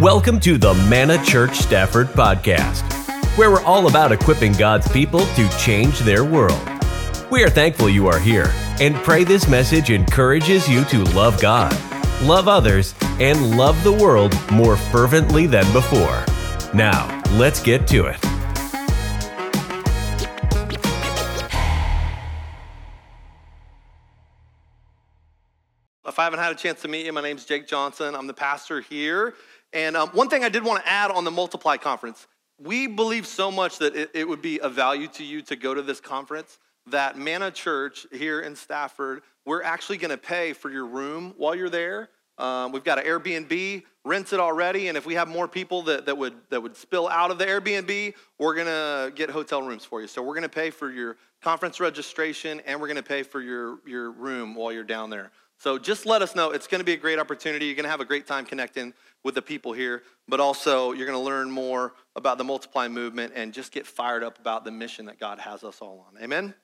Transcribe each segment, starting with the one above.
Welcome to the Manna Church Stafford podcast, where we're all about equipping God's people to change their world. We are thankful you are here and pray this message encourages you to love God, love others, and love the world more fervently than before. Now, let's get to it. If I haven't had a chance to meet you, my name's Jake Johnson. I'm the pastor here. And um, one thing I did want to add on the Multiply Conference we believe so much that it, it would be a value to you to go to this conference that Manna Church here in Stafford, we're actually going to pay for your room while you're there. Um, we've got an Airbnb rented already, and if we have more people that, that would that would spill out of the Airbnb, we're gonna get hotel rooms for you. So we're gonna pay for your conference registration, and we're gonna pay for your your room while you're down there. So just let us know. It's going to be a great opportunity. You're going to have a great time connecting with the people here, but also you're going to learn more about the multiply movement and just get fired up about the mission that God has us all on. Amen.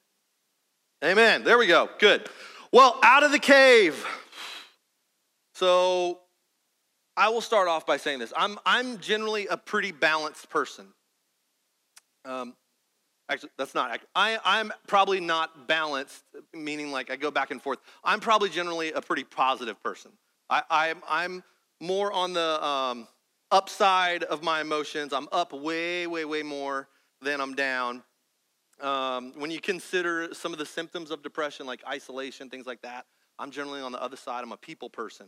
Amen. There we go. Good. Well, out of the cave. So I will start off by saying this. I'm, I'm generally a pretty balanced person. Um, Actually, that's not. I, I'm probably not balanced, meaning like I go back and forth. I'm probably generally a pretty positive person. I, I'm, I'm more on the um, upside of my emotions. I'm up way, way, way more than I'm down. Um, when you consider some of the symptoms of depression, like isolation, things like that, I'm generally on the other side. I'm a people person.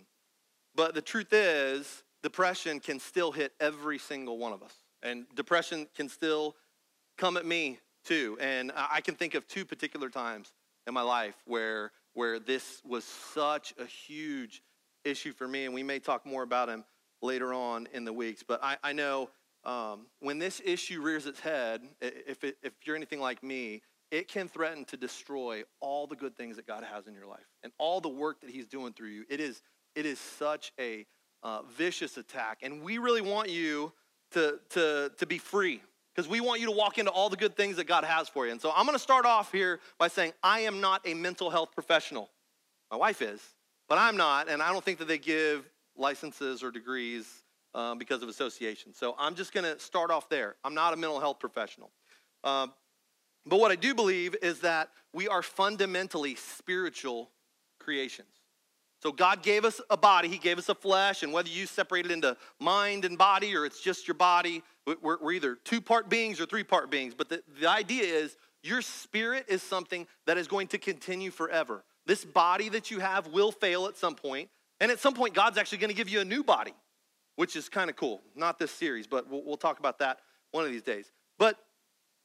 But the truth is, depression can still hit every single one of us. And depression can still come at me too. And I can think of two particular times in my life where, where this was such a huge issue for me. And we may talk more about him later on in the weeks. But I, I know um, when this issue rears its head, if, it, if you're anything like me, it can threaten to destroy all the good things that God has in your life and all the work that He's doing through you. It is, it is such a uh, vicious attack. And we really want you to, to, to be free because we want you to walk into all the good things that God has for you. And so I'm going to start off here by saying I am not a mental health professional. My wife is, but I'm not, and I don't think that they give licenses or degrees um, because of association. So I'm just going to start off there. I'm not a mental health professional. Um, but what I do believe is that we are fundamentally spiritual creations. So God gave us a body, He gave us a flesh, and whether you separate it into mind and body or it's just your body, we're, we're either two part beings or three part beings. But the, the idea is your spirit is something that is going to continue forever. This body that you have will fail at some point, and at some point, God's actually going to give you a new body, which is kind of cool. Not this series, but we'll, we'll talk about that one of these days. But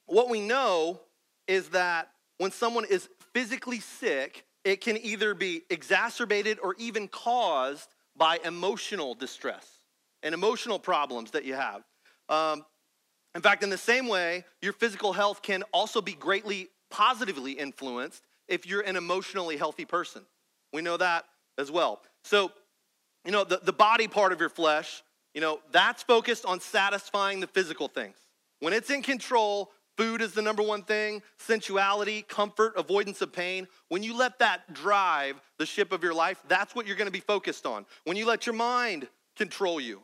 what we know is that when someone is physically sick, it can either be exacerbated or even caused by emotional distress and emotional problems that you have. Um, in fact, in the same way, your physical health can also be greatly positively influenced if you're an emotionally healthy person. We know that as well. So, you know, the, the body part of your flesh, you know, that's focused on satisfying the physical things. When it's in control, Food is the number one thing, sensuality, comfort, avoidance of pain. When you let that drive the ship of your life, that's what you're to be focused on. When you let your mind control you,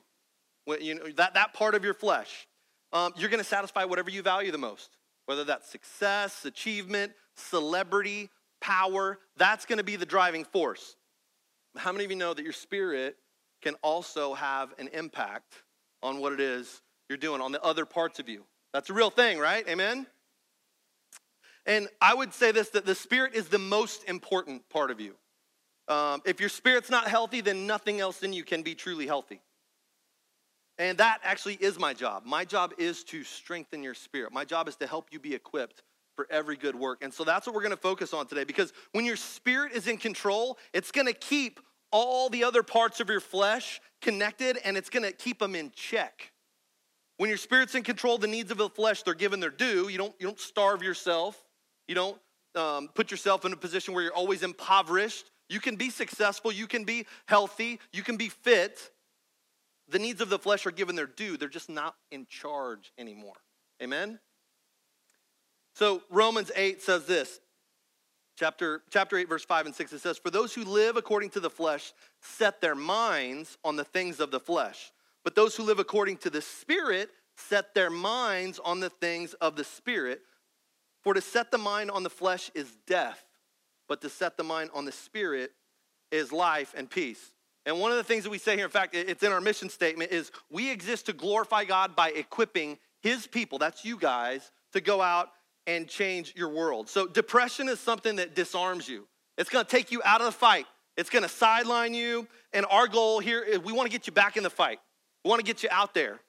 when, you know, that, that part of your flesh, um, you're to satisfy whatever you value the most, whether that's success, achievement, celebrity, power. That's going to be the driving force. How many of you know that your spirit can also have an impact on what it is you're doing, on the other parts of you? That's a real thing, right? Amen? And I would say this that the spirit is the most important part of you. Um, if your spirit's not healthy, then nothing else in you can be truly healthy. And that actually is my job. My job is to strengthen your spirit. My job is to help you be equipped for every good work. And so that's what we're going to focus on today because when your spirit is in control, it's going to keep all the other parts of your flesh connected and it's going to keep them in check. When your spirit's in control, the needs of the flesh, they're given their due. You don't, you don't starve yourself. You don't um, put yourself in a position where you're always impoverished. You can be successful. You can be healthy. You can be fit. The needs of the flesh are given their due. They're just not in charge anymore. Amen? So Romans 8 says this. Chapter, chapter 8, verse 5 and 6, it says, For those who live according to the flesh set their minds on the things of the flesh But those who live according to the Spirit set their minds on the things of the Spirit. For to set the mind on the flesh is death, but to set the mind on the Spirit is life and peace. And one of the things that we say here, in fact, it's in our mission statement, is we exist to glorify God by equipping His people, that's you guys, to go out and change your world. So, depression is something that disarms you, it's gonna take you out of the fight, it's gonna sideline you. And our goal here is we wanna get you back in the fight, we wanna get you out there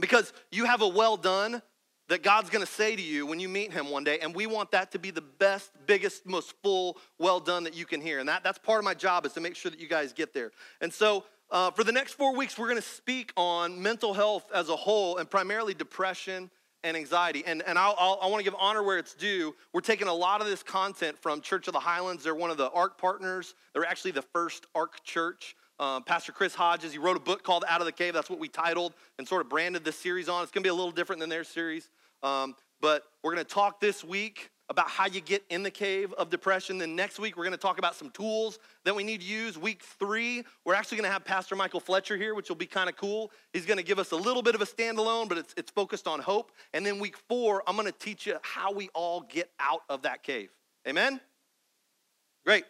because you have a well done that God's gonna say to you when you meet Him one day. And we want that to be the best, biggest, most full, well done that you can hear. And that, that's part of my job is to make sure that you guys get there. And so, uh, for the next four weeks, we're gonna speak on mental health as a whole and primarily depression and anxiety. And, and I'll, I'll, i want to give honor where it's due. We're taking a lot of this content from Church of the Highlands. They're one of the ARC partners. They're actually the first ARC church. Um, Pastor Chris Hodges, he wrote a book called Out of the Cave. That's what we titled and sort of branded this series on. It's going to be a little different than their series. Um, but we're going to talk this week about how you get in the cave of depression. Then next week, we're to talk about some tools that we need to use. Week three, we're actually to have Pastor Michael Fletcher here, which will be kind of cool. He's to give us a little bit of a standalone, but it's, it's focused on hope. And then week four, I'm to teach you how we all get out of that cave. Amen? Great.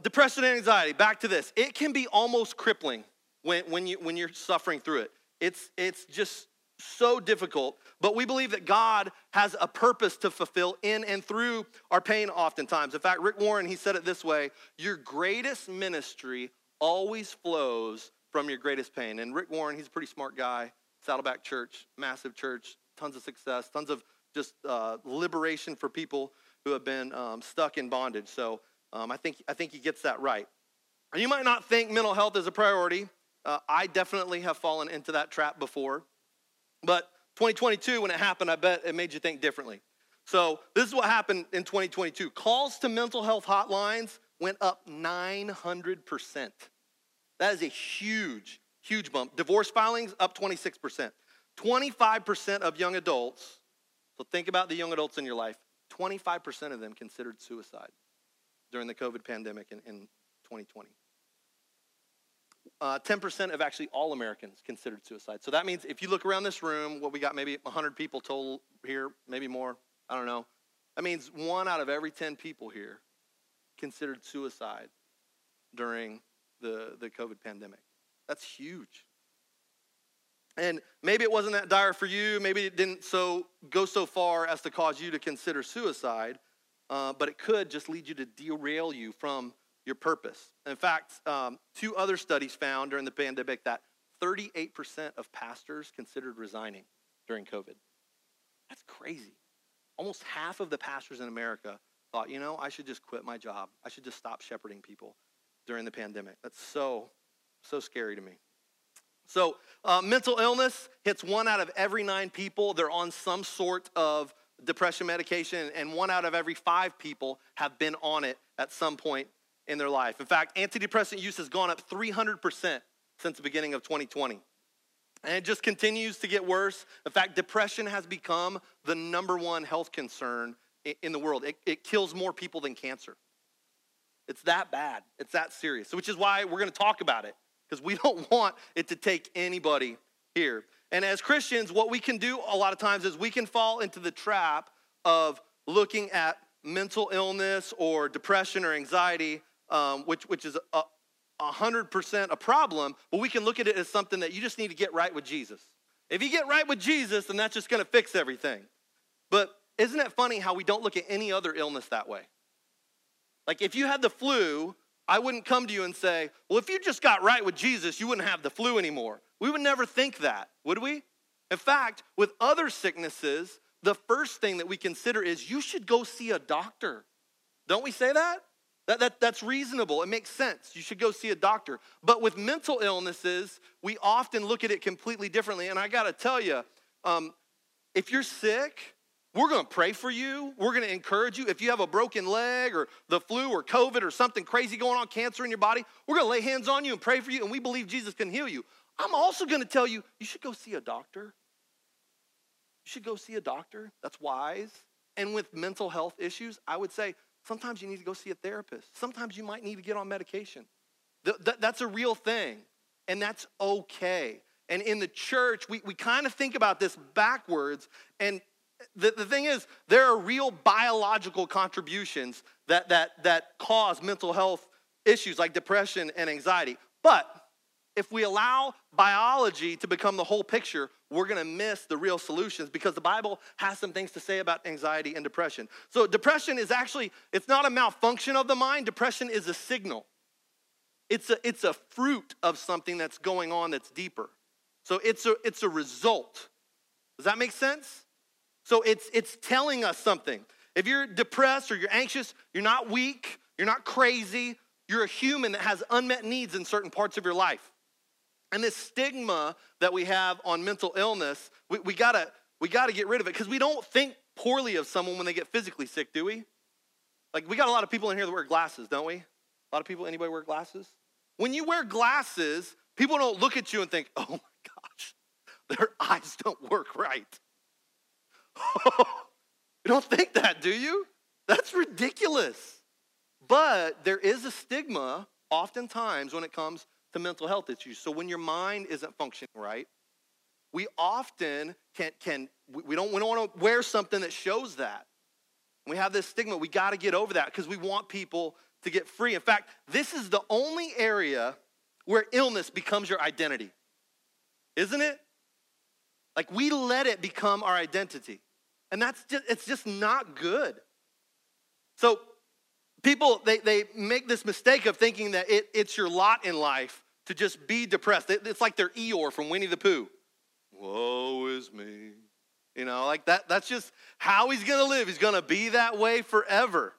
Depression and anxiety, back to this. It can be almost crippling when, when, you, when you're suffering through it. It's, it's just so difficult, but we believe that God has a purpose to fulfill in and through our pain oftentimes. In fact, Rick Warren, he said it this way Your greatest ministry always flows from your greatest pain. And Rick Warren, he's a pretty smart guy, Saddleback Church, massive church, tons of success, tons of just uh, liberation for people who have been um, stuck in bondage. So um, I, think, I think he gets that right. You might not think mental health is a priority. Uh, I definitely have fallen into that trap before. But 2022, when it happened, I bet it made you think differently. So, this is what happened in 2022. Calls to mental health hotlines went up 900%. That is a huge, huge bump. Divorce filings up 26%. 25% of young adults, so think about the young adults in your life, 25% of them considered suicide during the COVID pandemic in, in 2020 uh, 10% of actually all Americans considered suicide. So that means if you look around this room, what we got maybe 100 people total here, maybe more, I don't know. That means one out of every 10 people here considered suicide during the, the COVID pandemic. That's huge. And maybe it wasn't that dire for you. Maybe it didn't so go so far as to cause you to consider suicide, uh, but it could just lead you to derail you from your purpose. In fact, um, two other studies found during the pandemic that 38% of pastors considered resigning during COVID. That's crazy. Almost half of the pastors in America thought, you know, I should just quit my job. I should just stop shepherding people during the pandemic. That's so, so scary to me. So, uh, mental illness hits one out of every nine people. They're on some sort of depression medication, and one out of every five people have been on it at some point in their life. In fact, antidepressant use has gone up 300% since the beginning of 2020. And it just continues to get worse. In fact, depression has become the number one health concern in the world. It, it kills more people than cancer. It's that bad. It's that serious. Which is why we're going to talk about it, because we don't want it to take anybody here. And as Christians, what we can do a lot of times is we can fall into the trap of looking at mental illness or depression or anxiety um, which, which is a, 100% a problem, but we can look at it as something that you just need to get right with Jesus. If you get right with Jesus, then that's just to fix everything. But isn't it funny how we don't look at any other illness that way? Like if you had the flu, I wouldn't come to you and say, well, if you just got right with Jesus, you wouldn't have the flu anymore. We would never think that, would we? In fact, with other sicknesses, the first thing that we consider is you should go see a doctor. Don't we say that? That, that, that's reasonable. It makes sense. You should go see a doctor. But with mental illnesses, we often look at it completely differently. And I got to tell you, um, if you're sick, we're going to pray for you. We're going to encourage you. If you have a broken leg or the flu or COVID or something crazy going on, cancer in your body, we're going to lay hands on you and pray for you. And we believe Jesus can heal you. I'm also going to tell you, you should go see a doctor. You should go see a doctor. That's wise. And with mental health issues, I would say, Sometimes you need to go see a therapist. Sometimes you might need to get on medication. Th- th- that's a real thing, and that's okay. And in the church, we, we kind of think about this backwards. And the, the thing is, there are real biological contributions that, that, that cause mental health issues like depression and anxiety. But if we allow biology to become the whole picture, we're gonna miss the real solutions because the Bible has some things to say about anxiety and depression. So, depression is actually, it's not a malfunction of the mind, depression is a signal. It's a, it's a fruit of something that's going on that's deeper. So, it's a, it's a result. Does that make sense? So, it's, it's telling us something. If you're depressed or you're anxious, you're not weak, you're not crazy, you're a human that has unmet needs in certain parts of your life. And this stigma that we have on mental illness, we, we gotta we gotta get rid of it because we don't think poorly of someone when they get physically sick, do we? Like we got a lot of people in here that wear glasses, don't we? A lot of people, anybody wear glasses? When you wear glasses, people don't look at you and think, oh my gosh, their eyes don't work right. you don't think that, do you? That's ridiculous. But there is a stigma oftentimes when it comes to mental health issues. So when your mind isn't functioning right, we often can, can we don't, we don't want to wear something that shows that. We have this stigma. We got to get over that because we want people to get free. In fact, this is the only area where illness becomes your identity. Isn't it? Like we let it become our identity. And that's just it's just not good. So people they, they make this mistake of thinking that it, it's your lot in life to just be depressed. It's like they're eeyore from winnie the pooh. Woe is me. You know like that that's just how he's gonna live. He's gonna be that way forever.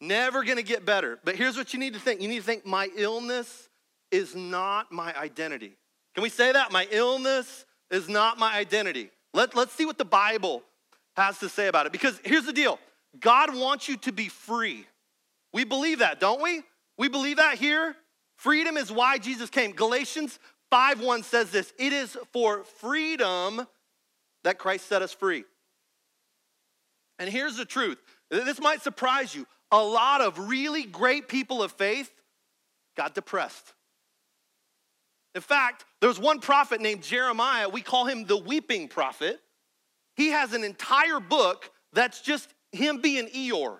Never gonna get better. But here's what you need to think. You need to think my illness is not my identity. Can we say that? My illness is not my identity. Let, let's see what the bible has to say about it. Because here's the deal. God wants you to be free we believe that, don't we? We believe that here. Freedom is why Jesus came. Galatians 5:1 says this, it is for freedom that Christ set us free. And here's the truth. This might surprise you. A lot of really great people of faith got depressed. In fact, there's one prophet named Jeremiah. We call him the weeping prophet. He has an entire book that's just him being Eeyore.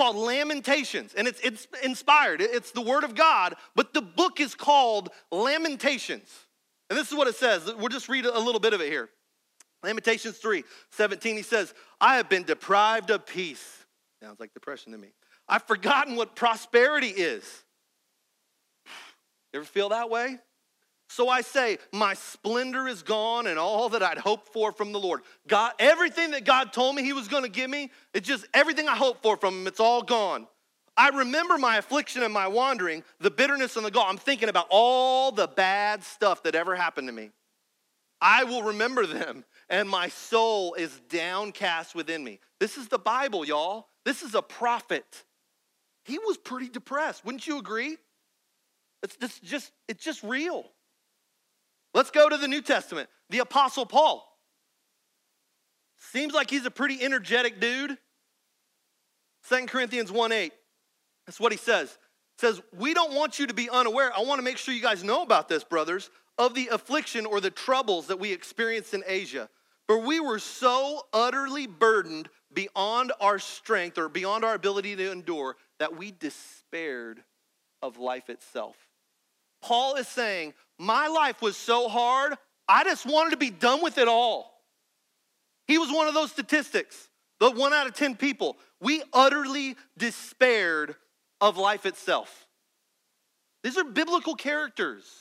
Called Lamentations, and it's, it's inspired. It's the Word of God, but the book is called Lamentations. And this is what it says. We'll just read a little bit of it here. Lamentations 3 17, he says, I have been deprived of peace. Sounds like depression to me. I've forgotten what prosperity is. You ever feel that way? So I say, my splendor is gone and all that I'd hoped for from the Lord. God, everything that God told me He was going to give me, it's just everything I hoped for from Him, it's all gone. I remember my affliction and my wandering, the bitterness and the gall. I'm thinking about all the bad stuff that ever happened to me. I will remember them, and my soul is downcast within me. This is the Bible, y'all. This is a prophet. He was pretty depressed. Wouldn't you agree? It's, just, it's just real. Let's go to the New Testament. The Apostle Paul. Seems like he's a pretty energetic dude. Second Corinthians 1 8. That's what he says. says, We don't want you to be unaware. I want to make sure you guys know about this, brothers, of the affliction or the troubles that we experienced in Asia. For we were so utterly burdened beyond our strength or beyond our ability to endure that we despaired of life itself. Paul is saying, My life was so hard, I just wanted to be done with it all. He was one of those statistics, the one out of 10 people. We utterly despaired of life itself. These are biblical characters.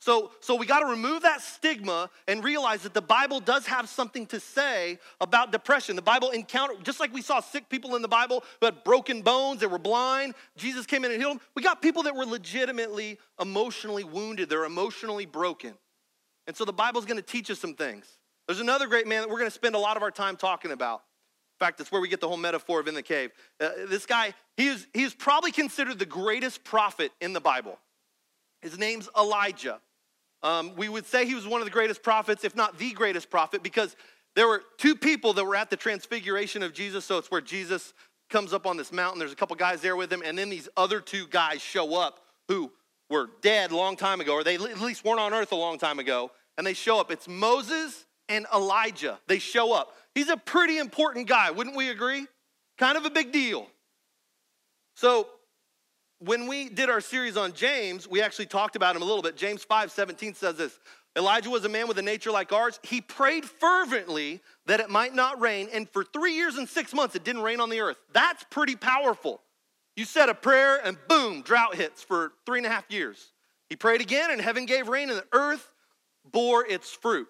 So, so we got to remove that stigma and realize that the Bible does have something to say about depression. The Bible encountered, just like we saw sick people in the Bible who had broken bones, they were blind, Jesus came in and healed them. We got people that were legitimately emotionally wounded, they're emotionally broken. And so the Bible's going to teach us some things. There's another great man that we're going to spend a lot of our time talking about. In fact, that's where we get the whole metaphor of in the cave. Uh, this guy, he is, he is probably considered the greatest prophet in the Bible. His name's Elijah. Um, we would say he was one of the greatest prophets, if not the greatest prophet, because there were two people that were at the transfiguration of Jesus. So it's where Jesus comes up on this mountain. There's a couple guys there with him, and then these other two guys show up who were dead a long time ago, or they at least weren't on earth a long time ago. and they show up. It's Moses and Elijah. They show up. He's a pretty important guy, wouldn't we agree? Kind of a big deal. So, when we did our series on James, we actually talked about him a little bit. James 5 17 says this Elijah was a man with a nature like ours. He prayed fervently that it might not rain, and for three years and six months, it didn't rain on the earth. That's pretty powerful. You said a prayer, and boom, drought hits for three and a half years. He prayed again, and heaven gave rain, and the earth bore its fruit.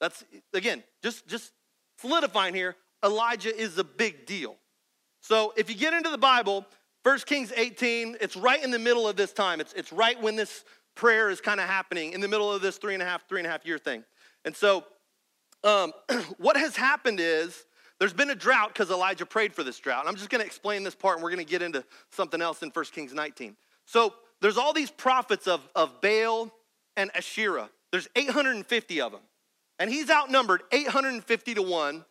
That's, again, just, just solidifying here Elijah is a big deal. So if you get into the Bible, 1 Kings 18, it's right in the middle of this time. It's, it's right when this prayer is kind of happening, in the middle of this three and a half, three and a half year thing. And so um, what has happened is there's been a drought because Elijah prayed for this drought. And I'm just going to explain this part, and we're going to get into something else in 1 Kings 19. So there's all these prophets of, of Baal and Asherah. There's 850 of them. And he's outnumbered 850 to 1.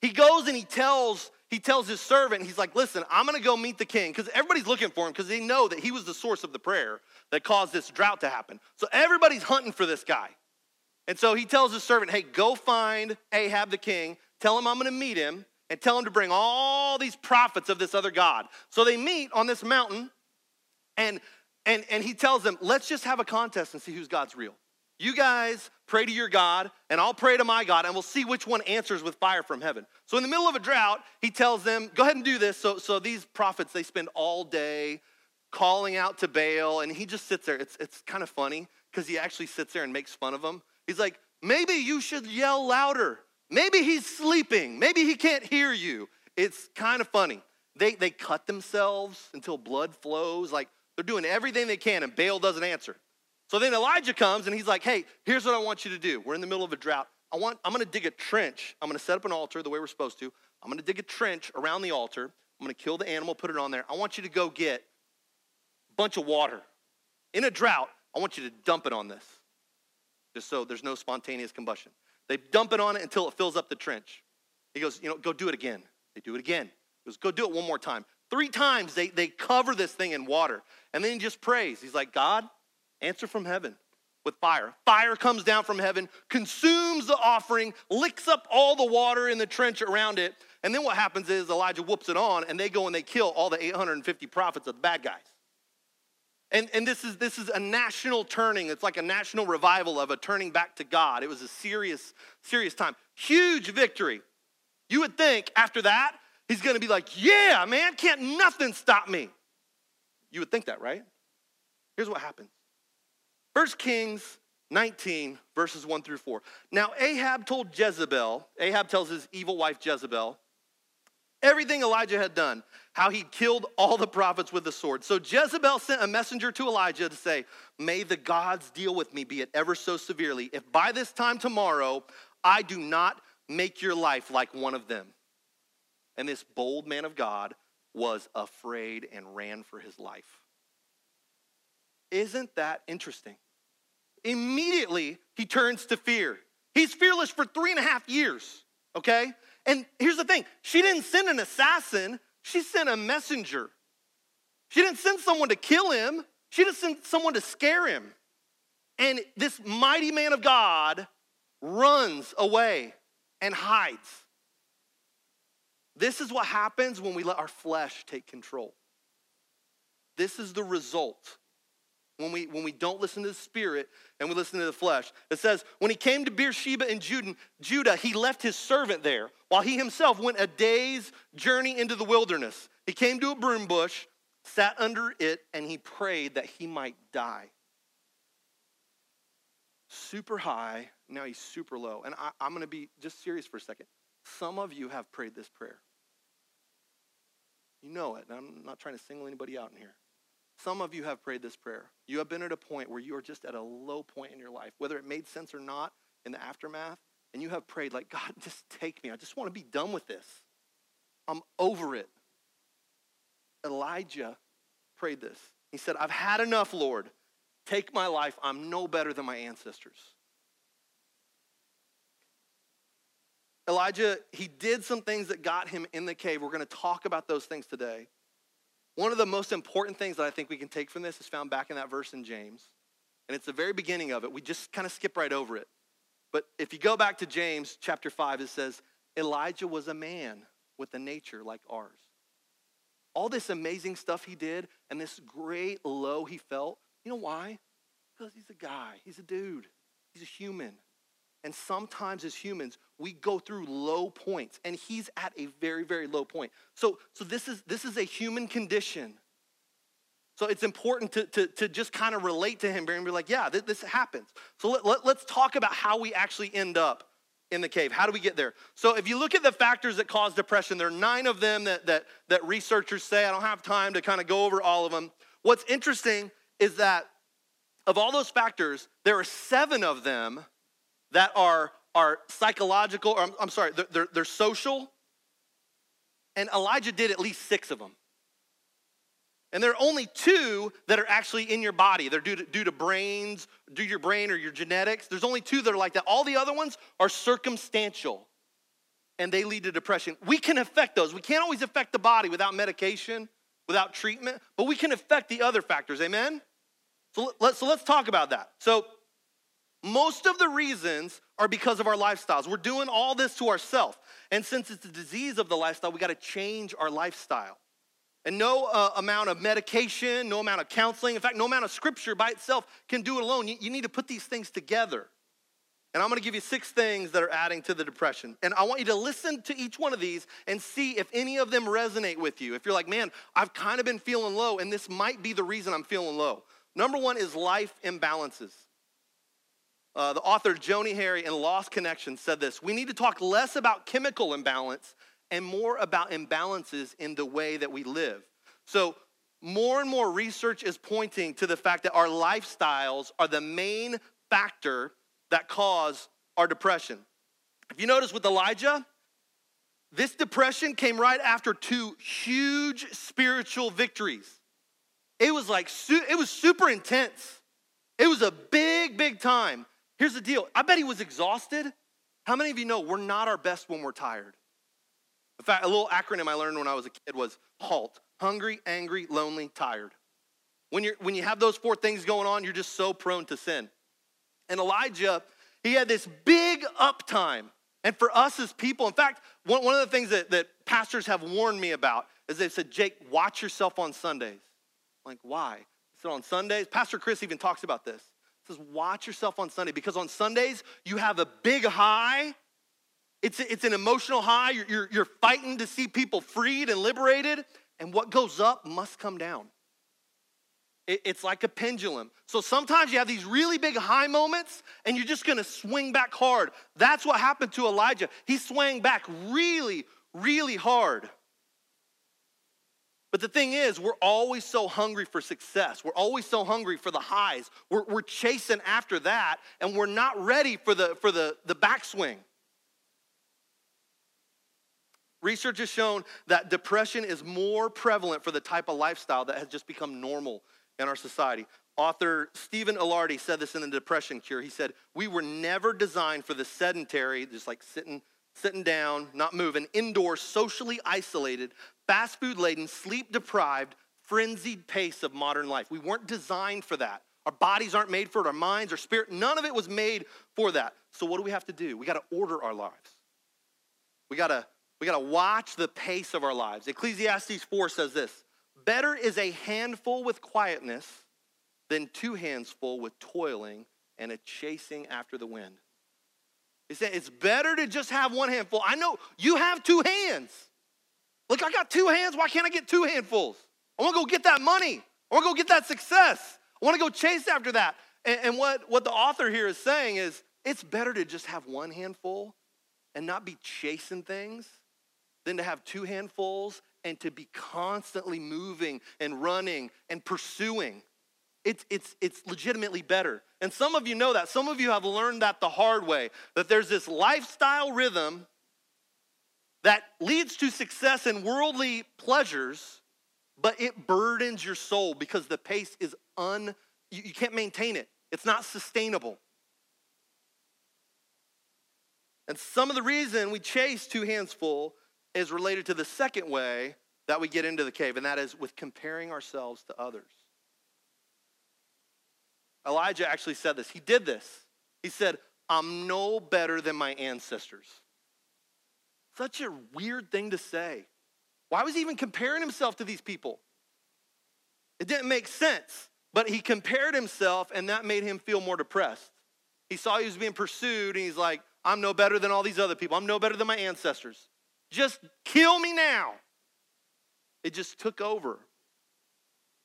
He goes and he tells he tells his servant, he's like, listen, I'm gonna go meet the king, because everybody's looking for him, because they know that he was the source of the prayer that caused this drought to happen. So everybody's hunting for this guy. And so he tells his servant, hey, go find Ahab the king, tell him I'm gonna meet him, and tell him to bring all these prophets of this other God. So they meet on this mountain, and and, and he tells them, let's just have a contest and see who's God's real. You guys pray to your God, and I'll pray to my God, and we'll see which one answers with fire from heaven. So, in the middle of a drought, he tells them, Go ahead and do this. So, so these prophets, they spend all day calling out to Baal, and he just sits there. It's, it's kind of funny because he actually sits there and makes fun of them. He's like, Maybe you should yell louder. Maybe he's sleeping. Maybe he can't hear you. It's kind of funny. They, they cut themselves until blood flows. Like they're doing everything they can, and Baal doesn't answer. So then Elijah comes and he's like, hey, here's what I want you to do. We're in the middle of a drought. I want, I'm gonna dig a trench. I'm gonna set up an altar the way we're supposed to. I'm gonna dig a trench around the altar. I'm gonna kill the animal, put it on there. I want you to go get a bunch of water. In a drought, I want you to dump it on this, just so there's no spontaneous combustion. They dump it on it until it fills up the trench. He goes, you know, go do it again. They do it again. He goes, go do it one more time. Three times they, they cover this thing in water. And then he just prays. He's like, God, Answer from heaven with fire. Fire comes down from heaven, consumes the offering, licks up all the water in the trench around it. And then what happens is Elijah whoops it on, and they go and they kill all the 850 prophets of the bad guys. And, and this, is, this is a national turning. It's like a national revival of a turning back to God. It was a serious, serious time. Huge victory. You would think after that, he's gonna be like, yeah, man, can't nothing stop me. You would think that, right? Here's what happens 1 Kings 19, verses 1 through 4. Now, Ahab told Jezebel, Ahab tells his evil wife Jezebel, everything Elijah had done, how he'd killed all the prophets with the sword. So Jezebel sent a messenger to Elijah to say, May the gods deal with me, be it ever so severely, if by this time tomorrow I do not make your life like one of them. And this bold man of God was afraid and ran for his life. Isn't that interesting? Immediately he turns to fear. He's fearless for three and a half years, okay? And here's the thing she didn't send an assassin, she sent a messenger. She didn't send someone to kill him, she just sent someone to scare him. And this mighty man of God runs away and hides. This is what happens when we let our flesh take control. This is the result when we, when we don't listen to the spirit and we listen to the flesh. It says, when he came to Beersheba in Judah, he left his servant there while he himself went a day's journey into the wilderness. He came to a broom bush, sat under it, and he prayed that he might die. Super high, now he's super low. And I, I'm going to be just serious for a second. Some of you have prayed this prayer. You know it. I'm not trying to single anybody out in here. Some of you have prayed this prayer. You have been at a point where you are just at a low point in your life, whether it made sense or not in the aftermath, and you have prayed, like, God, just take me. I just want to be done with this. I'm over it. Elijah prayed this. He said, I've had enough, Lord. Take my life. I'm no better than my ancestors. Elijah, he did some things that got him in the cave. We're going to talk about those things today. One of the most important things that I think we can take from this is found back in that verse in James. And it's the very beginning of it. We just kind of skip right over it. But if you go back to James chapter 5, it says, Elijah was a man with a nature like ours. All this amazing stuff he did and this great low he felt, you know why? Because he's a guy, he's a dude, he's a human. And sometimes as humans, we go through low points, and he's at a very, very low point. So, so this, is, this is a human condition. So it's important to, to, to just kind of relate to him and be like, yeah, this, happens. So let, let, let's talk about how we actually end up in the cave. How do we get there? So if you look at the factors that cause depression, there are nine of them that, that, that researchers say. I don't have time to kind of go over all of them. What's interesting is that of all those factors, there are seven of them that are, are psychological, or I'm, I'm sorry, they're, they're, they're social. And Elijah did at least six of them. And there are only two that are actually in your body. They're due to, due to brains, due to your brain or your genetics. There's only two that are like that. All the other ones are circumstantial and they lead to depression. We can affect those. We can't always affect the body without medication, without treatment, but we can affect the other factors. Amen? So, let, so let's talk about that. So, most of the reasons are because of our lifestyles. We're doing all this to ourselves. And since it's a disease of the lifestyle, we got to change our lifestyle. And no uh, amount of medication, no amount of counseling, in fact, no amount of scripture by itself can do it alone. You, you need to put these things together. And I'm gonna give you six things that are adding to the depression. And I want you to listen to each one of these and see if any of them resonate with you. If you're like, man, I've kind of been feeling low, and this might be the reason I'm feeling low. Number one is life imbalances. Uh, the author Johann Hari in Lost Connection said this We need to talk less about chemical imbalance and more about imbalances in the way that we live. So, more and more research is pointing to the fact that our lifestyles are the main factor that cause our depression. If you notice with Elijah, this depression came right after two huge spiritual victories. It was like, it was super intense. It was a big, big time. Here's the deal I bet he was exhausted. How many of you know we're not our best when we're tired? In fact, a little acronym I learned when I was a kid was HALT hungry, angry, lonely, tired. When, you're, when you have those four things going on, you're just so prone to sin. And Elijah, he had this big uptime. And for us as people, in fact, one, one of the things that, that pastors have warned me about is they've said, Jake, watch yourself on Sundays. I'm like, why? So on Sundays, Pastor Chris even talks about this says, watch yourself on Sunday because on Sundays you have a big high. It's, it's an emotional high. You're, you're, you're fighting to see people freed and liberated, and what goes up must come down. It, it's like a pendulum. So sometimes you have these really big high moments, and you're just gonna swing back hard. That's what happened to Elijah. He swung back really, really hard. But the thing is, we're always so hungry for success. We're always so hungry for the highs. We're, we're chasing after that, and we're not ready for the, for the, the backswing. Research has shown that depression is more prevalent for the type of lifestyle that has just become normal in our society. Author Stephen Ilardi said this in The Depression Cure. He said, We were never designed for the sedentary, just like sitting sitting down, not moving, indoor, socially isolated, fast food laden, sleep deprived, frenzied pace of modern life. We weren't designed for that. Our bodies aren't made for it, our minds, our spirit, none of it was made for that. So what do we have to do? We got to order our lives. We got to we got to watch the pace of our lives. Ecclesiastes 4 says this, better is a handful with quietness than two hands full with toiling and a chasing after the wind. He said, it's better to just have one handful. I know you have two hands. Look, I got two hands. Why can't I get two handfuls? I want to go get that money. I want to go get that success. I want to go chase after that. And, and what, what the author here is saying is it's better to just have one handful and not be chasing things than to have two handfuls and to be constantly moving and running and pursuing. It's, it's, it's legitimately better. And some of you know that. Some of you have learned that the hard way that there's this lifestyle rhythm that leads to success and worldly pleasures, but it burdens your soul because the pace is un, you, you can't maintain it. It's not sustainable. And some of the reason we chase two hands full is related to the second way that we get into the cave, and that is with comparing ourselves to others. Elijah actually said this. He did this. He said, I'm no better than my ancestors. Such a weird thing to say. Why was he even comparing himself to these people? It didn't make sense, but he compared himself and that made him feel more depressed. He saw he was being pursued and he's like, I'm no better than all these other people. I'm no better than my ancestors. Just kill me now. It just took over.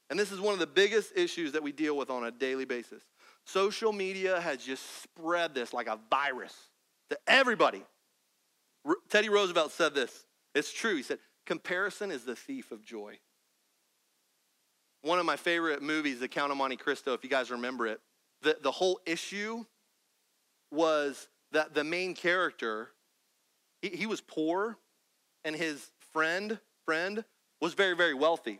And this is one of the biggest issues that we deal with on a daily basis. Social media has just spread this like a virus to everybody. Teddy Roosevelt said this. It's true. He said, Comparison is the thief of joy. One of my favorite movies, The Count of Monte Cristo, if you guys remember it, the, the whole issue was that the main character, he, he was poor, and his friend, friend was very, very wealthy.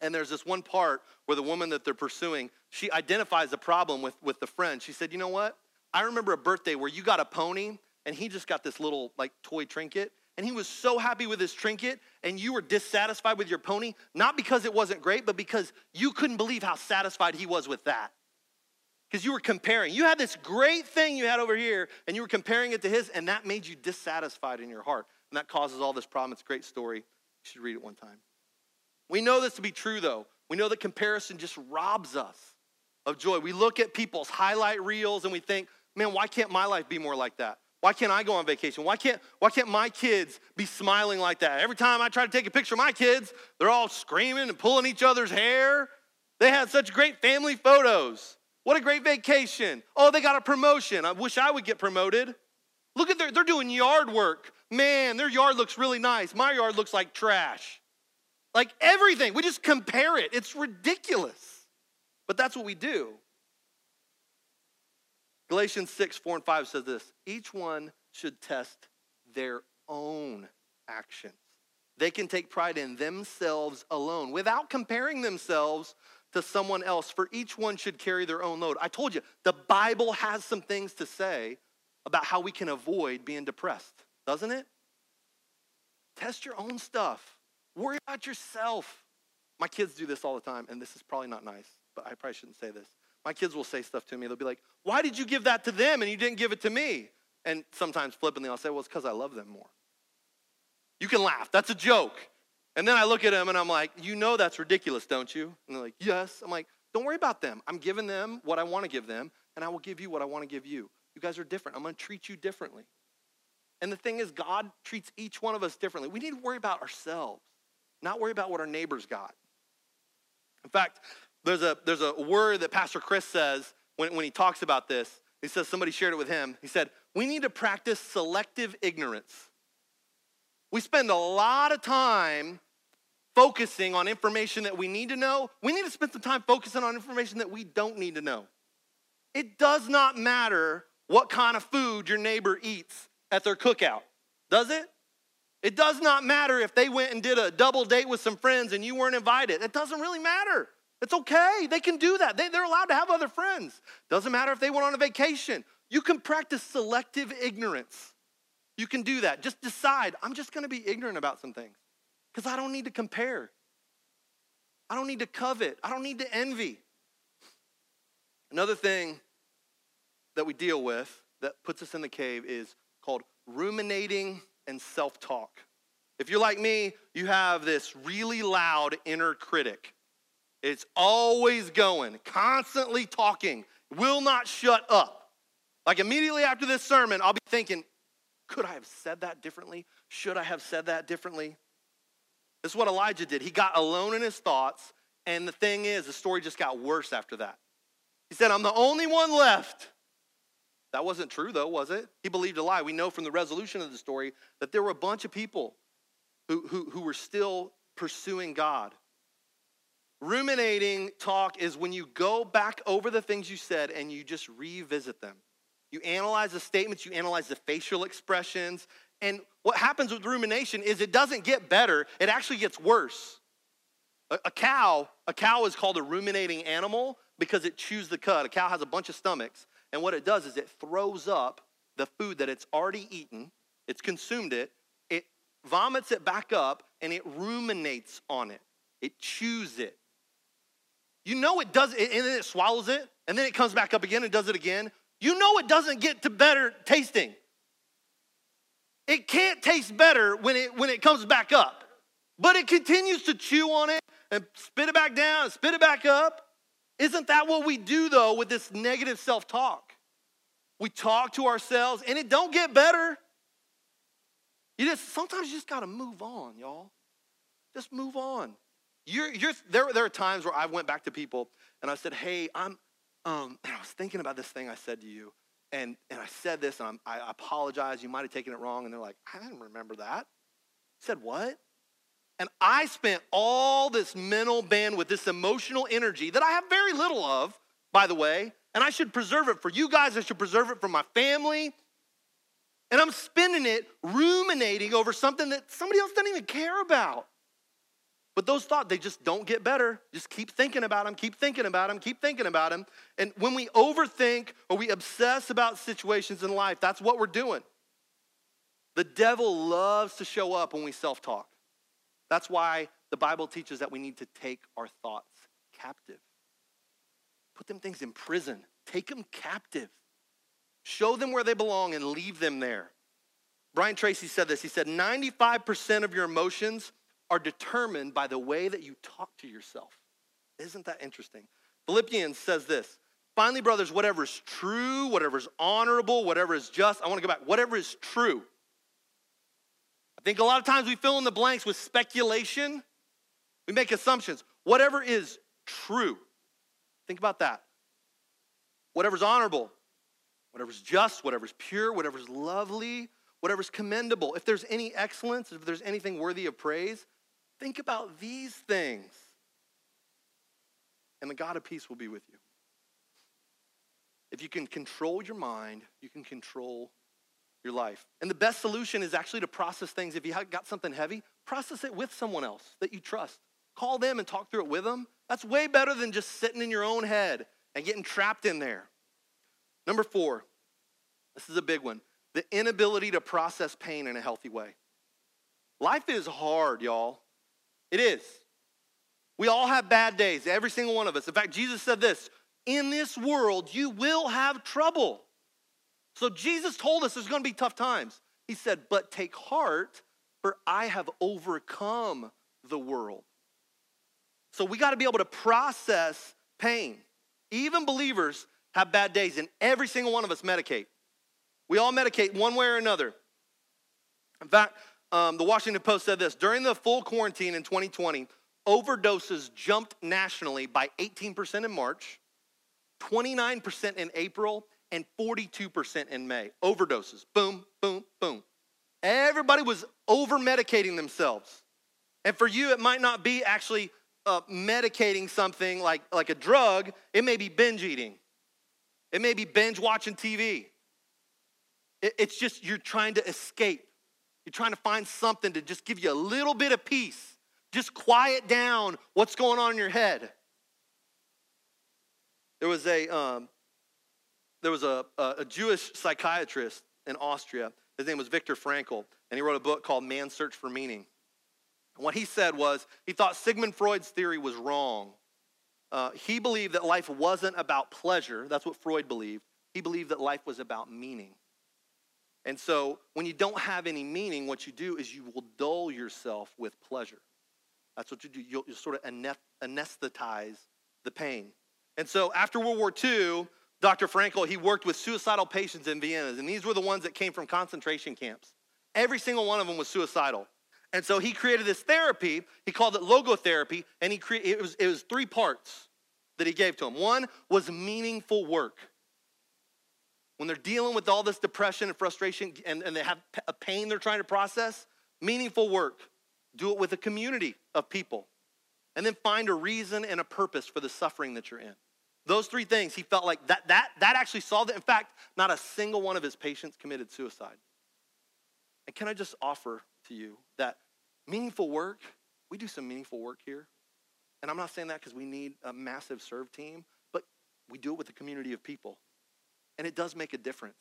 And there's this one part where the woman that they're pursuing, she identifies a problem with, with the friend. She said, You know what? I remember a birthday where you got a pony and he just got this little like toy trinket. And he was so happy with his trinket, and you were dissatisfied with your pony, not because it wasn't great, but because you couldn't believe how satisfied he was with that. Because you were comparing. You had this great thing you had over here, and you were comparing it to his, and that made you dissatisfied in your heart. And that causes all this problem. It's a great story. You should read it one time. We know this to be true, though. We know that comparison just robs us of joy. We look at people's highlight reels and we think, man, why can't my life be more like that? Why can't I go on vacation? Why can't, why can't my kids be smiling like that? Every time I try to take a picture of my kids, they're all screaming and pulling each other's hair. They had such great family photos. What a great vacation. Oh, they got a promotion. I wish I would get promoted. Look at their, they're doing yard work. Man, their yard looks really nice. My yard looks like trash. Like everything, we just compare it. It's ridiculous. But that's what we do. Galatians 6, 4 and 5 says this each one should test their own actions. They can take pride in themselves alone without comparing themselves to someone else, for each one should carry their own load. I told you, the Bible has some things to say about how we can avoid being depressed, doesn't it? Test your own stuff. Worry about yourself. My kids do this all the time, and this is probably not nice, but I probably shouldn't say this. My kids will say stuff to me. They'll be like, Why did you give that to them and you didn't give it to me? And sometimes flippantly, I'll say, Well, it's because I love them more. You can laugh. That's a joke. And then I look at them and I'm like, You know that's ridiculous, don't you? And they're like, Yes. I'm like, Don't worry about them. I'm giving them what I want to give them, and I will give you what I want to give you. You guys are different. I'm going to treat you differently. And the thing is, God treats each one of us differently. We need to worry about ourselves not worry about what our neighbors got. In fact, there's a, there's a word that Pastor Chris says when, when he talks about this. He says, somebody shared it with him. He said, We need to practice selective ignorance. We spend a lot of time focusing on information that we need to know. We need to spend some time focusing on information that we don't need to know. It does not matter what kind of food your neighbor eats at their cookout, does it? It does not matter if they went and did a double date with some friends and you weren't invited. It doesn't really matter. It's okay. They can do that. They, they're allowed to have other friends. Doesn't matter if they went on a vacation. You can practice selective ignorance. You can do that. Just decide, I'm just going to be ignorant about some things because I don't need to compare. I don't need to covet. I don't need to envy. Another thing that we deal with that puts us in the cave is called ruminating and self talk. If you're like me, you have this really loud inner critic. It's always going, constantly talking, will not shut up. Like immediately after this sermon, I'll be thinking, could I have said that differently? Should I have said that differently? This is what Elijah did. He got alone in his thoughts, and the thing is, the story just got worse after that. He said, I'm the only one left. That wasn't true, though, was it? He believed a lie. We know from the resolution of the story that there were a bunch of people who, who, who were still pursuing God. Ruminating talk is when you go back over the things you said and you just revisit them. You analyze the statements, you analyze the facial expressions, and what happens with rumination is it doesn't get better, it actually gets worse. A, a cow, a cow is called a ruminating animal because it chews the cud. A cow has a bunch of stomachs, and what it does is it throws up the food that it's already eaten, it's consumed it, it vomits it back up, and it ruminates on it. It chews it. You know it does, and then it swallows it, and then it comes back up again and does it again. you know it doesn't get to better tasting. It can't taste better when it when it comes back up. But it continues to chew on it and spit it back down, and spit it back up. Isn't that what we do though with this negative self-talk? We talk to ourselves and it don't get better. You just sometimes you just got to move on, y'all. Just move on. You're, you're, there, there are times where I went back to people and I said, hey, I'm, um, and I was thinking about this thing I said to you. And, and I said this and I'm, I apologize. You might have taken it wrong. And they're like, I didn't remember that. I said, what? And I spent all this mental bandwidth, this emotional energy that I have very little of, by the way, and I should preserve it for you guys. I should preserve it for my family. And I'm spending it ruminating over something that somebody else doesn't even care about. But those thoughts, they just don't get better. Just keep thinking about them, keep thinking about them, keep thinking about them. And when we overthink or we obsess about situations in life, that's what we're doing. The devil loves to show up when we self talk. That's why the Bible teaches that we need to take our thoughts captive. Put them things in prison, take them captive. Show them where they belong and leave them there. Brian Tracy said this. He said, 95% of your emotions are determined by the way that you talk to yourself. Isn't that interesting? Philippians says this Finally, brothers, whatever is true, whatever is honorable, whatever is just, I want to go back, whatever is true. I think a lot of times we fill in the blanks with speculation, we make assumptions. Whatever is true, think about that. Whatever's honorable, whatever's just, whatever's pure, whatever's lovely, whatever's commendable, if there's any excellence, if there's anything worthy of praise, think about these things. And the God of peace will be with you. If you can control your mind, you can control your life. And the best solution is actually to process things. If you got something heavy, process it with someone else that you trust. Call them and talk through it with them. That's way better than just sitting in your own head and getting trapped in there. Number four, this is a big one the inability to process pain in a healthy way. Life is hard, y'all. It is. We all have bad days, every single one of us. In fact, Jesus said this in this world, you will have trouble. So Jesus told us there's gonna be tough times. He said, but take heart, for I have overcome the world. So we gotta be able to process pain. Even believers have bad days, and every single one of us medicate. We all medicate one way or another. In fact, um, the Washington Post said this during the full quarantine in 2020, overdoses jumped nationally by 18% in March, 29% in April, and 42% in May. Overdoses. Boom, boom, boom. Everybody was over medicating themselves. And for you, it might not be actually uh, medicating something like, like a drug, it may be binge eating, it may be binge watching TV. It's just you're trying to escape. You're trying to find something to just give you a little bit of peace. Just quiet down what's going on in your head. There was a, um, there was a, a Jewish psychiatrist in Austria. His name was Viktor Frankl, and he wrote a book called Man's Search for Meaning. And what he said was he thought Sigmund Freud's theory was wrong. Uh, he believed that life wasn't about pleasure. That's what Freud believed. He believed that life was about meaning. And so when you don't have any meaning, what you do is you will dull yourself with pleasure. That's what you do. You'll, you'll sort of anesthetize the pain. And so after World War II, Dr. Frankl, he worked with suicidal patients in Vienna, and these were the ones that came from concentration camps. Every single one of them was suicidal. And so he created this therapy. He called it logotherapy, and he cre- it, was, it was three parts that he gave to them. One was meaningful work when they're dealing with all this depression and frustration and, and they have a pain they're trying to process, meaningful work. Do it with a community of people. And then find a reason and a purpose for the suffering that you're in. Those three things, he felt like that, that, that actually solved it. In fact, not a single one of his patients committed suicide. And can I just offer to you that meaningful work, we do some meaningful work here. And I'm not saying that because we need a massive serve team, but we do it with a community of people. And it does make a difference.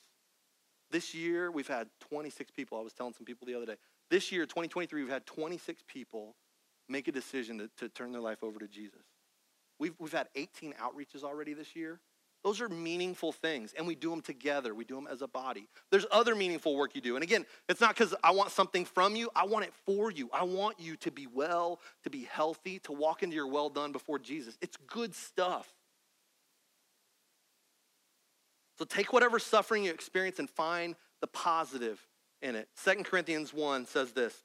This year, we've had 26 people. I was telling some people the other day. This year, 2023, we've had 26 people make a decision to, to turn their life over to Jesus. We've, we've had 18 outreaches already this year. Those are meaningful things, and we do them together. We do them as a body. There's other meaningful work you do. And again, it's not because I want something from you, I want it for you. I want you to be well, to be healthy, to walk into your well done before Jesus. It's good stuff. So take whatever suffering you experience and find the positive in it. Second Corinthians 1 says this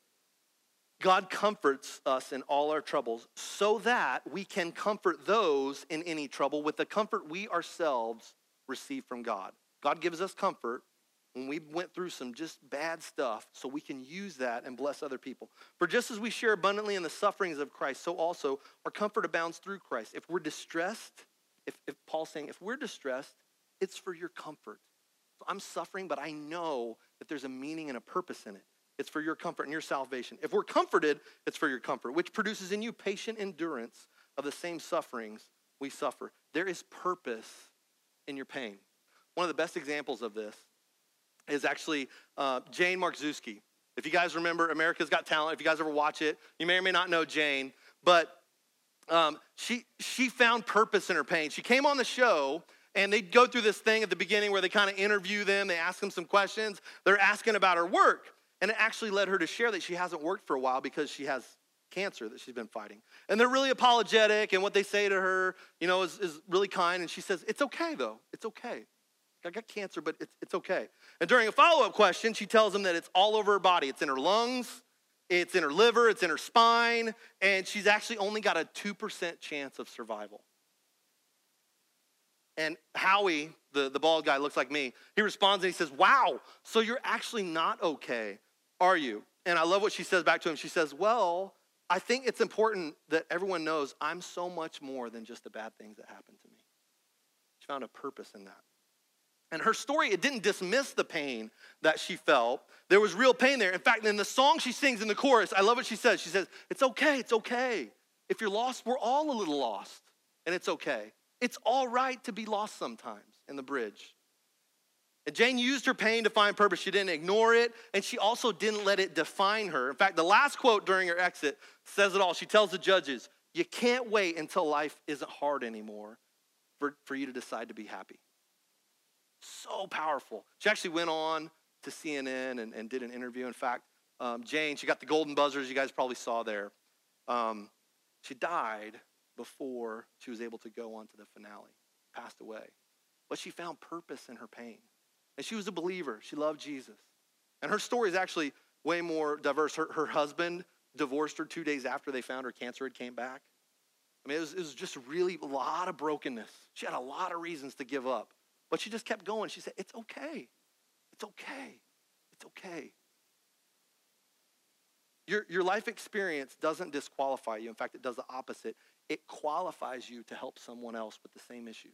God comforts us in all our troubles so that we can comfort those in any trouble with the comfort we ourselves receive from God. God gives us comfort when we went through some just bad stuff so we can use that and bless other people. For just as we share abundantly in the sufferings of Christ, so also our comfort abounds through Christ. If we're distressed, if, if Paul's saying, if we're distressed, it's for your comfort. So I'm suffering, but I know that there's a meaning and a purpose in it. It's for your comfort and your salvation. If we're comforted, it's for your comfort, which produces in you patient endurance of the same sufferings we suffer. There is purpose in your pain. One of the best examples of this is actually uh, Jane Marczewski. If you guys remember America's Got Talent, if you guys ever watch it, you may or may not know Jane, but um, she, she found purpose in her pain. She came on the show and they go through this thing at the beginning where they kind of interview them, they ask them some questions, they're asking about her work. And it actually led her to share that she hasn't worked for a while because she has cancer that she's been fighting. And they're really apologetic, and what they say to her, you know, is, is really kind. And she says, It's okay, though. It's okay. I got cancer, but it's, it's okay. And during a follow up question, she tells them that it's all over her body. It's in her lungs, it's in her liver, it's in her spine, and she's actually only got a 2% chance of survival. And Howie, the, the bald guy, looks like me. He responds and he says, Wow, so you're actually not okay are you? And I love what she says back to him. She says, Well, I think it's important that everyone knows I'm so much more than just the bad things that happened to me. She found a purpose in that. And her story, it didn't dismiss the pain that she felt. There was real pain there. In fact, in the song she sings in the chorus, I love what she says. She says, It's okay, it's okay. If you're lost, we're all a little lost, and it's okay. It's all right to be lost sometimes in the bridge. And Jane used her pain to find purpose. She didn't ignore it, and she also didn't let it define her. In fact, the last quote during her exit says it all. She tells the judges, You can't wait until life isn't hard anymore for, for you to decide to be happy. So powerful. She actually went on to CNN and, and did an interview. In fact, um, Jane, she got the golden buzzers you guys probably saw there. Um, she died before she was able to go on to the finale, passed away. But she found purpose in her pain. And she was a believer. She loved Jesus. And her story is actually way more diverse. Her, her husband divorced her two days after they found her cancer had came back. I mean, it was, it was just really a lot of brokenness. She had a lot of reasons to give up. But she just kept going. She said, It's okay. It's okay. It's okay. Your, your life experience doesn't disqualify you. In fact, it does the opposite. It qualifies you to help someone else with the same issues.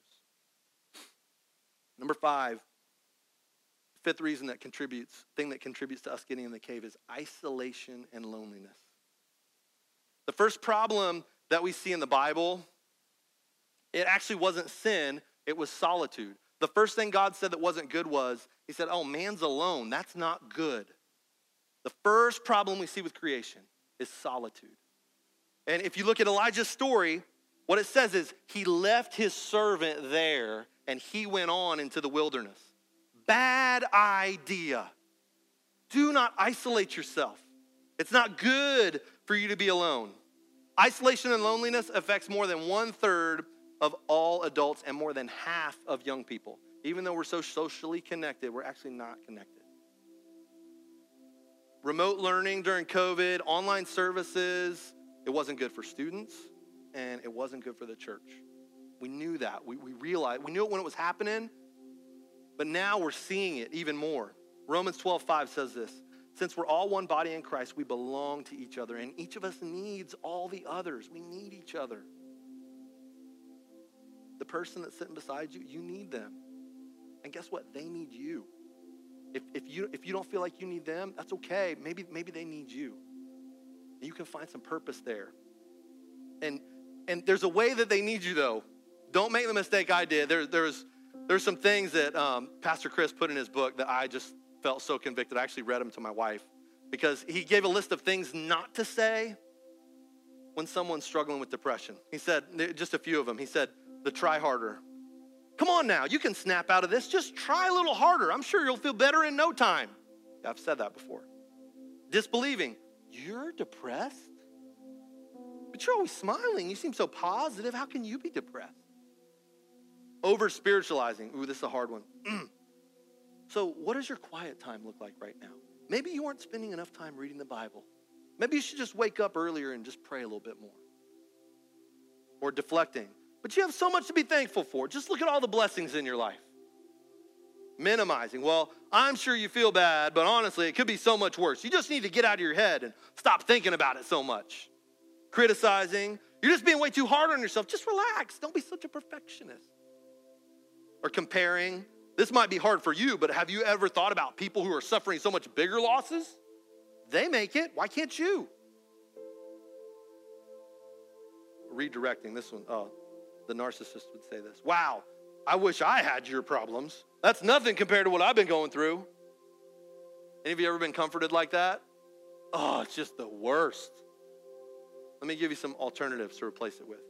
Number five, Fifth reason that contributes, thing that contributes to us getting in the cave is isolation and loneliness. The first problem that we see in the Bible, it actually wasn't sin, it was solitude. The first thing God said that wasn't good was, He said, Oh, man's alone. That's not good. The first problem we see with creation is solitude. And if you look at Elijah's story, what it says is he left his servant there and he went on into the wilderness bad idea. Do not isolate yourself. It's not good for you to be alone. Isolation and loneliness affects more than one third of all adults and more than half of young people. Even though we're so socially connected, we're actually not connected. Remote learning during COVID, online services, it wasn't good for students and it wasn't good for the church. We knew that. We, we realized, we knew it when it was happening, but now we're seeing it even more. Romans 12, 5 says this Since we're all one body in Christ, we belong to each other, and each of us needs all the others. We need each other. The person that's sitting beside you, you need them. And guess what? They need you. If, if, you, if you don't feel like you need them, that's okay. Maybe, maybe they need you. You can find some purpose there. And, and there's a way that they need you, though. Don't make the mistake I did. There, there's, there's some things that um, Pastor Chris put in his book that I just felt so convicted. I actually read them to my wife because he gave a list of things not to say when someone's struggling with depression. He said, just a few of them. He said, the try harder, Come on now, you can snap out of this. Just try a little harder. I'm sure you'll feel better in no time. I've said that before. Disbelieving. You're depressed? But you're always smiling. You seem so positive. How can you be depressed? Over spiritualizing. Ooh, this is a hard one. Mm. so, what does your quiet time look like right now? Maybe you aren't spending enough time reading the Bible. Maybe you should just wake up earlier and just pray a little bit more. Or deflecting. But you have so much to be thankful for. Just look at all the blessings in your life. Minimizing. Well, I'm sure you feel bad, but honestly, it could be so much worse. You just need to get out of your head and stop thinking about it so much. Criticizing. You're just being way too hard on yourself. Just relax. Don't be such a perfectionist. Or comparing. This might be hard for you, but have you ever thought about people who are suffering so much bigger losses? They make it. Why can't you? Redirecting this one. Oh, the narcissist would say this Wow, I wish I had your problems. That's nothing compared to what I've been going through. Any of you ever been comforted like that? Oh, it's just the worst. Let me give you some alternatives to replace it with.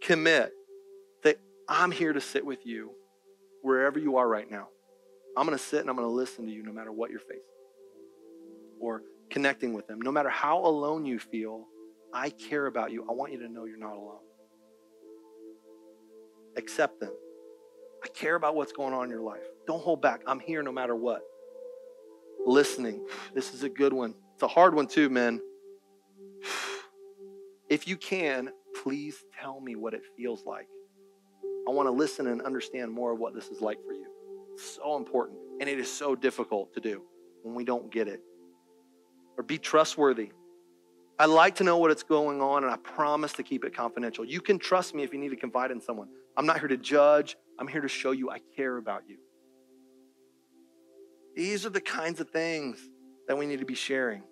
Commit that I'm here to sit with you wherever you are right now. I'm going to sit and I'm going to listen to you no matter what you're facing. Or connecting with them. No matter how alone you feel, I care about you. I want you to know you're not alone. Accept them. I care about what's going on in your life. Don't hold back. I'm here no matter what. Listening. This is a good one. It's a hard one, too, men. If you can, please tell me what it feels like. I want to listen and understand more of what this is like for you. It's so important. And it is so difficult to do when we don't get it. Or be trustworthy. I like to know what it's going on, and I promise to keep it confidential. You can trust me if you need to confide in someone. I'm not here to judge, I'm here to show you I care about you. These are the kinds of things that we need to be sharing.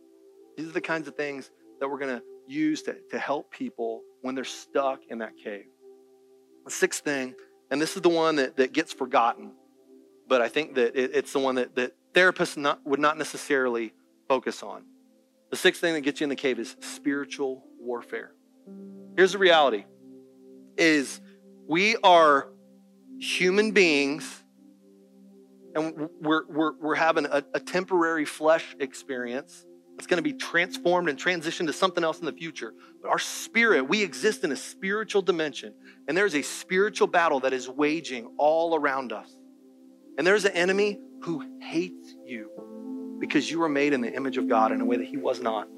These are the kinds of things that we're going to use to, to help people when they're stuck in that cave. The sixth thing, and this is the one that, that gets forgotten, but I think that it, it's the one that, that therapists not, would not necessarily focus on. The sixth thing that gets you in the cave is spiritual warfare. Here's the reality is we are human beings and we're, we're, we're having a, a temporary flesh experience it's going to be transformed and transitioned to something else in the future. But our spirit, we exist in a spiritual dimension, and there's a spiritual battle that is waging all around us. And there's an enemy who hates you because you were made in the image of God in a way that he was not.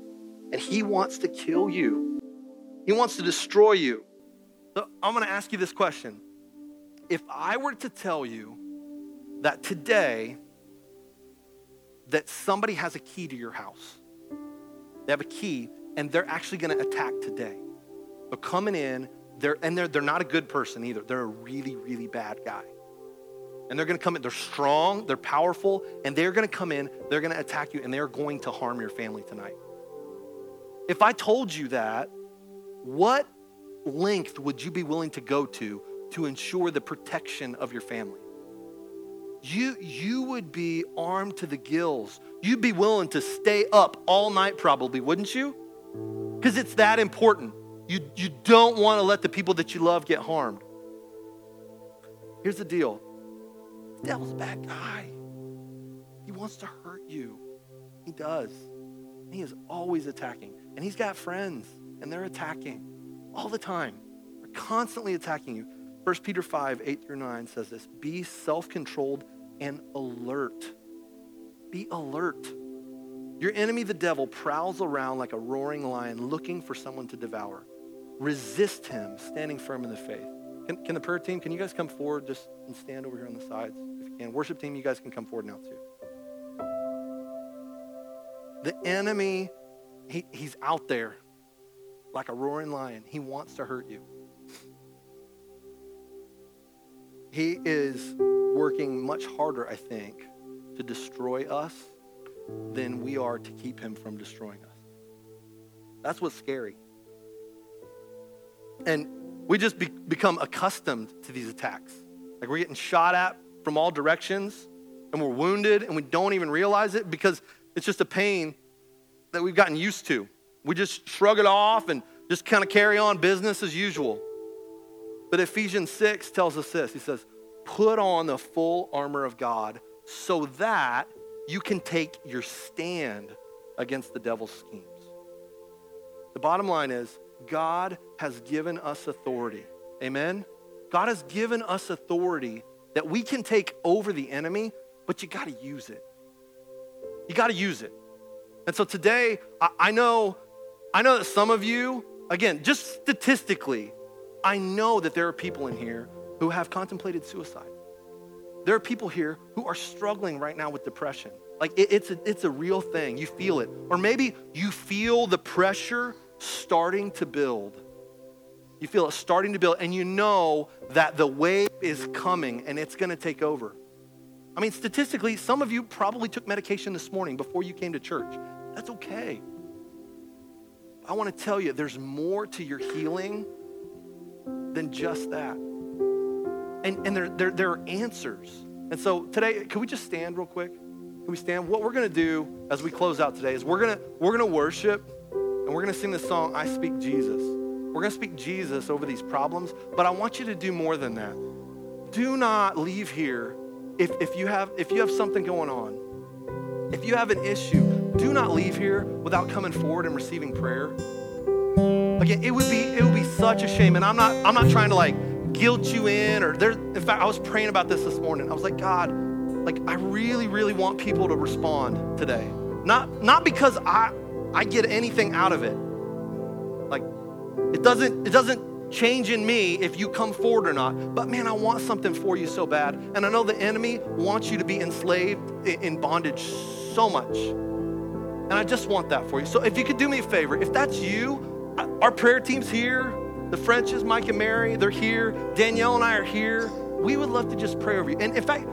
And he wants to kill you, he wants to destroy you. So I'm going to ask you this question. If I were to tell you that today, that somebody has a key to your house, they have a key, and they're actually going to attack today. They're coming in, they're, and they're, they're not a good person either. They're a really, really bad guy. And they're going to come in, they're strong, they're powerful, and they're going to come in, they're going to attack you, and they're going to harm your family tonight. If I told you that, what length would you be willing to go to to ensure the protection of your family? you, you would be armed to the gills. You'd be willing to stay up all night, probably, wouldn't you? Because it's that important. You, you don't want to let the people that you love get harmed. Here's the deal the devil's a bad guy. He wants to hurt you. He does. He is always attacking. And he's got friends, and they're attacking all the time. They're constantly attacking you. 1 Peter 5, 8 through 9 says this Be self controlled and alert. Be alert. Your enemy, the devil, prowls around like a roaring lion looking for someone to devour. Resist him, standing firm in the faith. Can, can the prayer team, can you guys come forward just and stand over here on the sides if you can? Worship team, you guys can come forward now too. The enemy, he, he's out there like a roaring lion. He wants to hurt you. He is working much harder, I think, to destroy us than we are to keep him from destroying us. That's what's scary. And we just be, become accustomed to these attacks. Like we're getting shot at from all directions and we're wounded and we don't even realize it because it's just a pain that we've gotten used to. We just shrug it off and just kind of carry on business as usual. But Ephesians 6 tells us this He says, put on the full armor of God so that you can take your stand against the devil's schemes. The bottom line is God has given us authority. Amen? God has given us authority that we can take over the enemy, but you got to use it. You got to use it. And so today, I, I, know, I know that some of you, again, just statistically, I know that there are people in here who have contemplated suicide. There are people here who are struggling right now with depression. Like it, it's, a, it's a real thing. You feel it. Or maybe you feel the pressure starting to build. You feel it starting to build, and you know that the wave is coming and it's going to take over. I mean, statistically, some of you probably took medication this morning before you came to church. That's okay. I want to tell you, there's more to your healing than just that. And, and there, there, there are answers. And so today, can we just stand real quick? Can we stand? What we're going to do as we close out today is we're going to we're going to worship and we're going to sing the song I speak Jesus. We're going to speak Jesus over these problems, but I want you to do more than that. Do not leave here if, if you have if you have something going on. If you have an issue, do not leave here without coming forward and receiving prayer. Again, it would be it would be such a shame and I'm not I'm not trying to like guilt you in or there in fact I was praying about this this morning. I was like, God, like I really really want people to respond today. Not not because I I get anything out of it. Like it doesn't it doesn't change in me if you come forward or not. But man, I want something for you so bad. And I know the enemy wants you to be enslaved in bondage so much. And I just want that for you. So if you could do me a favor, if that's you, our prayer team's here. The Frenches, Mike and Mary, they're here. Danielle and I are here. We would love to just pray over you. And in fact,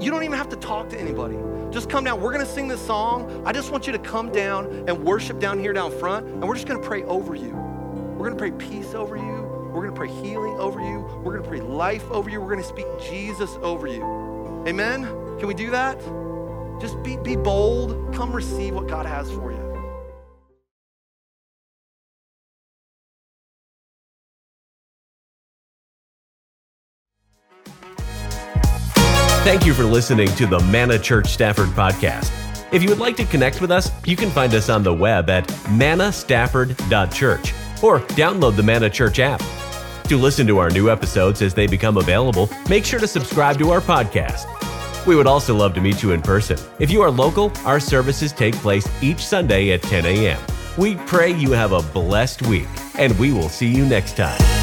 you don't even have to talk to anybody. Just come down. We're going to sing this song. I just want you to come down and worship down here down front, and we're just going to pray over you. We're going to pray peace over you. We're going to pray healing over you. We're going to pray life over you. We're going to speak Jesus over you. Amen? Can we do that? Just be, be bold. Come receive what God has for you. Thank you for listening to the Manna Church Stafford podcast. If you would like to connect with us, you can find us on the web at mannastafford.church or download the Manna Church app. To listen to our new episodes as they become available, make sure to subscribe to our podcast. We would also love to meet you in person. If you are local, our services take place each Sunday at 10 a.m. We pray you have a blessed week, and we will see you next time.